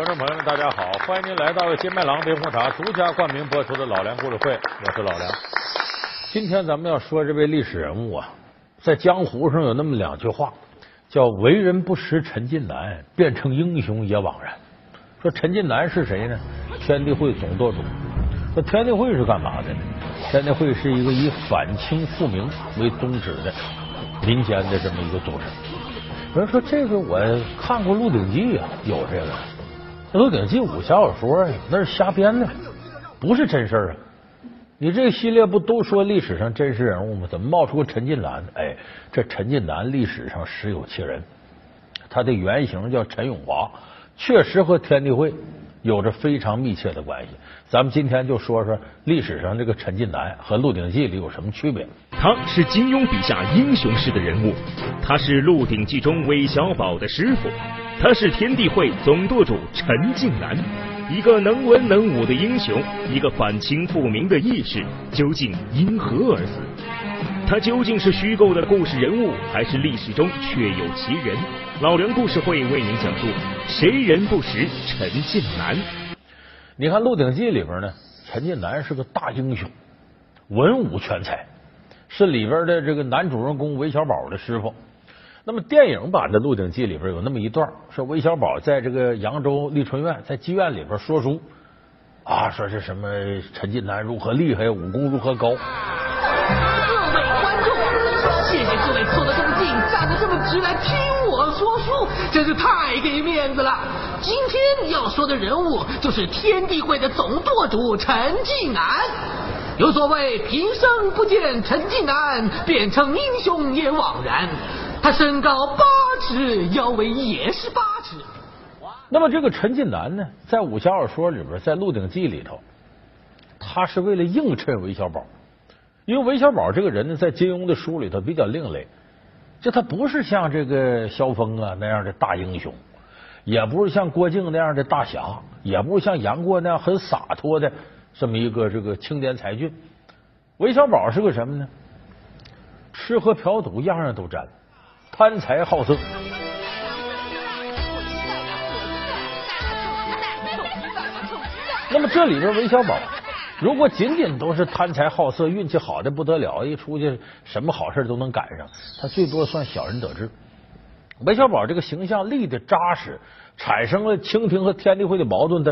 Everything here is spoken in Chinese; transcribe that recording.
观众朋友们，大家好！欢迎您来到金麦郎冰红茶独家冠名播出的《老梁故事会》，我是老梁。今天咱们要说这位历史人物啊，在江湖上有那么两句话，叫“为人不识陈近南，变成英雄也枉然”。说陈近南是谁呢？天地会总舵主。那天地会是干嘛的呢？天地会是一个以反清复明为宗旨的民间的这么一个组织。有人说这个我看过《鹿鼎记》啊，有这个《鹿鼎记》武侠小说呀，那是瞎编的，不是真事儿啊。你这个系列不都说历史上真实人物吗？怎么冒出个陈近南？哎，这陈近南历史上实有其人，他的原型叫陈永华，确实和天地会有着非常密切的关系。咱们今天就说说历史上这个陈近南和《鹿鼎记》里有什么区别。他是金庸笔下英雄式的人物，他是《鹿鼎记》中韦小宝的师傅，他是天地会总舵主陈近南，一个能文能武的英雄，一个反清复明的义士，究竟因何而死？他究竟是虚构的故事人物，还是历史中确有其人？老梁故事会为您讲述：谁人不识陈近南？你看《鹿鼎记》里边呢，陈近南是个大英雄，文武全才，是里边的这个男主人公韦小宝的师傅。那么电影版的《鹿鼎记》里边有那么一段，说韦小宝在这个扬州丽春院，在妓院里边说书啊，说是什么陈近南如何厉害，武功如何高。各位观众，谢谢各位凑得这么近，站得这么直来听我说书，真是太给面子了。今天要说的人物就是天地会的总舵主陈近南。有所谓平生不见陈近南，变成英雄也枉然。他身高八尺，腰围也是八尺。那么这个陈近南呢，在武侠小说里边，在《鹿鼎记》里头，他是为了映衬韦小宝，因为韦小宝这个人呢，在金庸的书里头比较另类，就他不是像这个萧峰啊那样的大英雄，也不是像郭靖那样的大侠，也不是像杨过那样很洒脱的这么一个这个青年才俊。韦小宝是个什么呢？吃喝嫖赌样样都沾，贪财好色。那么这里边韦小宝，如果仅仅都是贪财好色，运气好的不得了，一出去什么好事都能赶上，他最多算小人得志。韦小宝这个形象立的扎实，产生了清廷和天地会的矛盾，他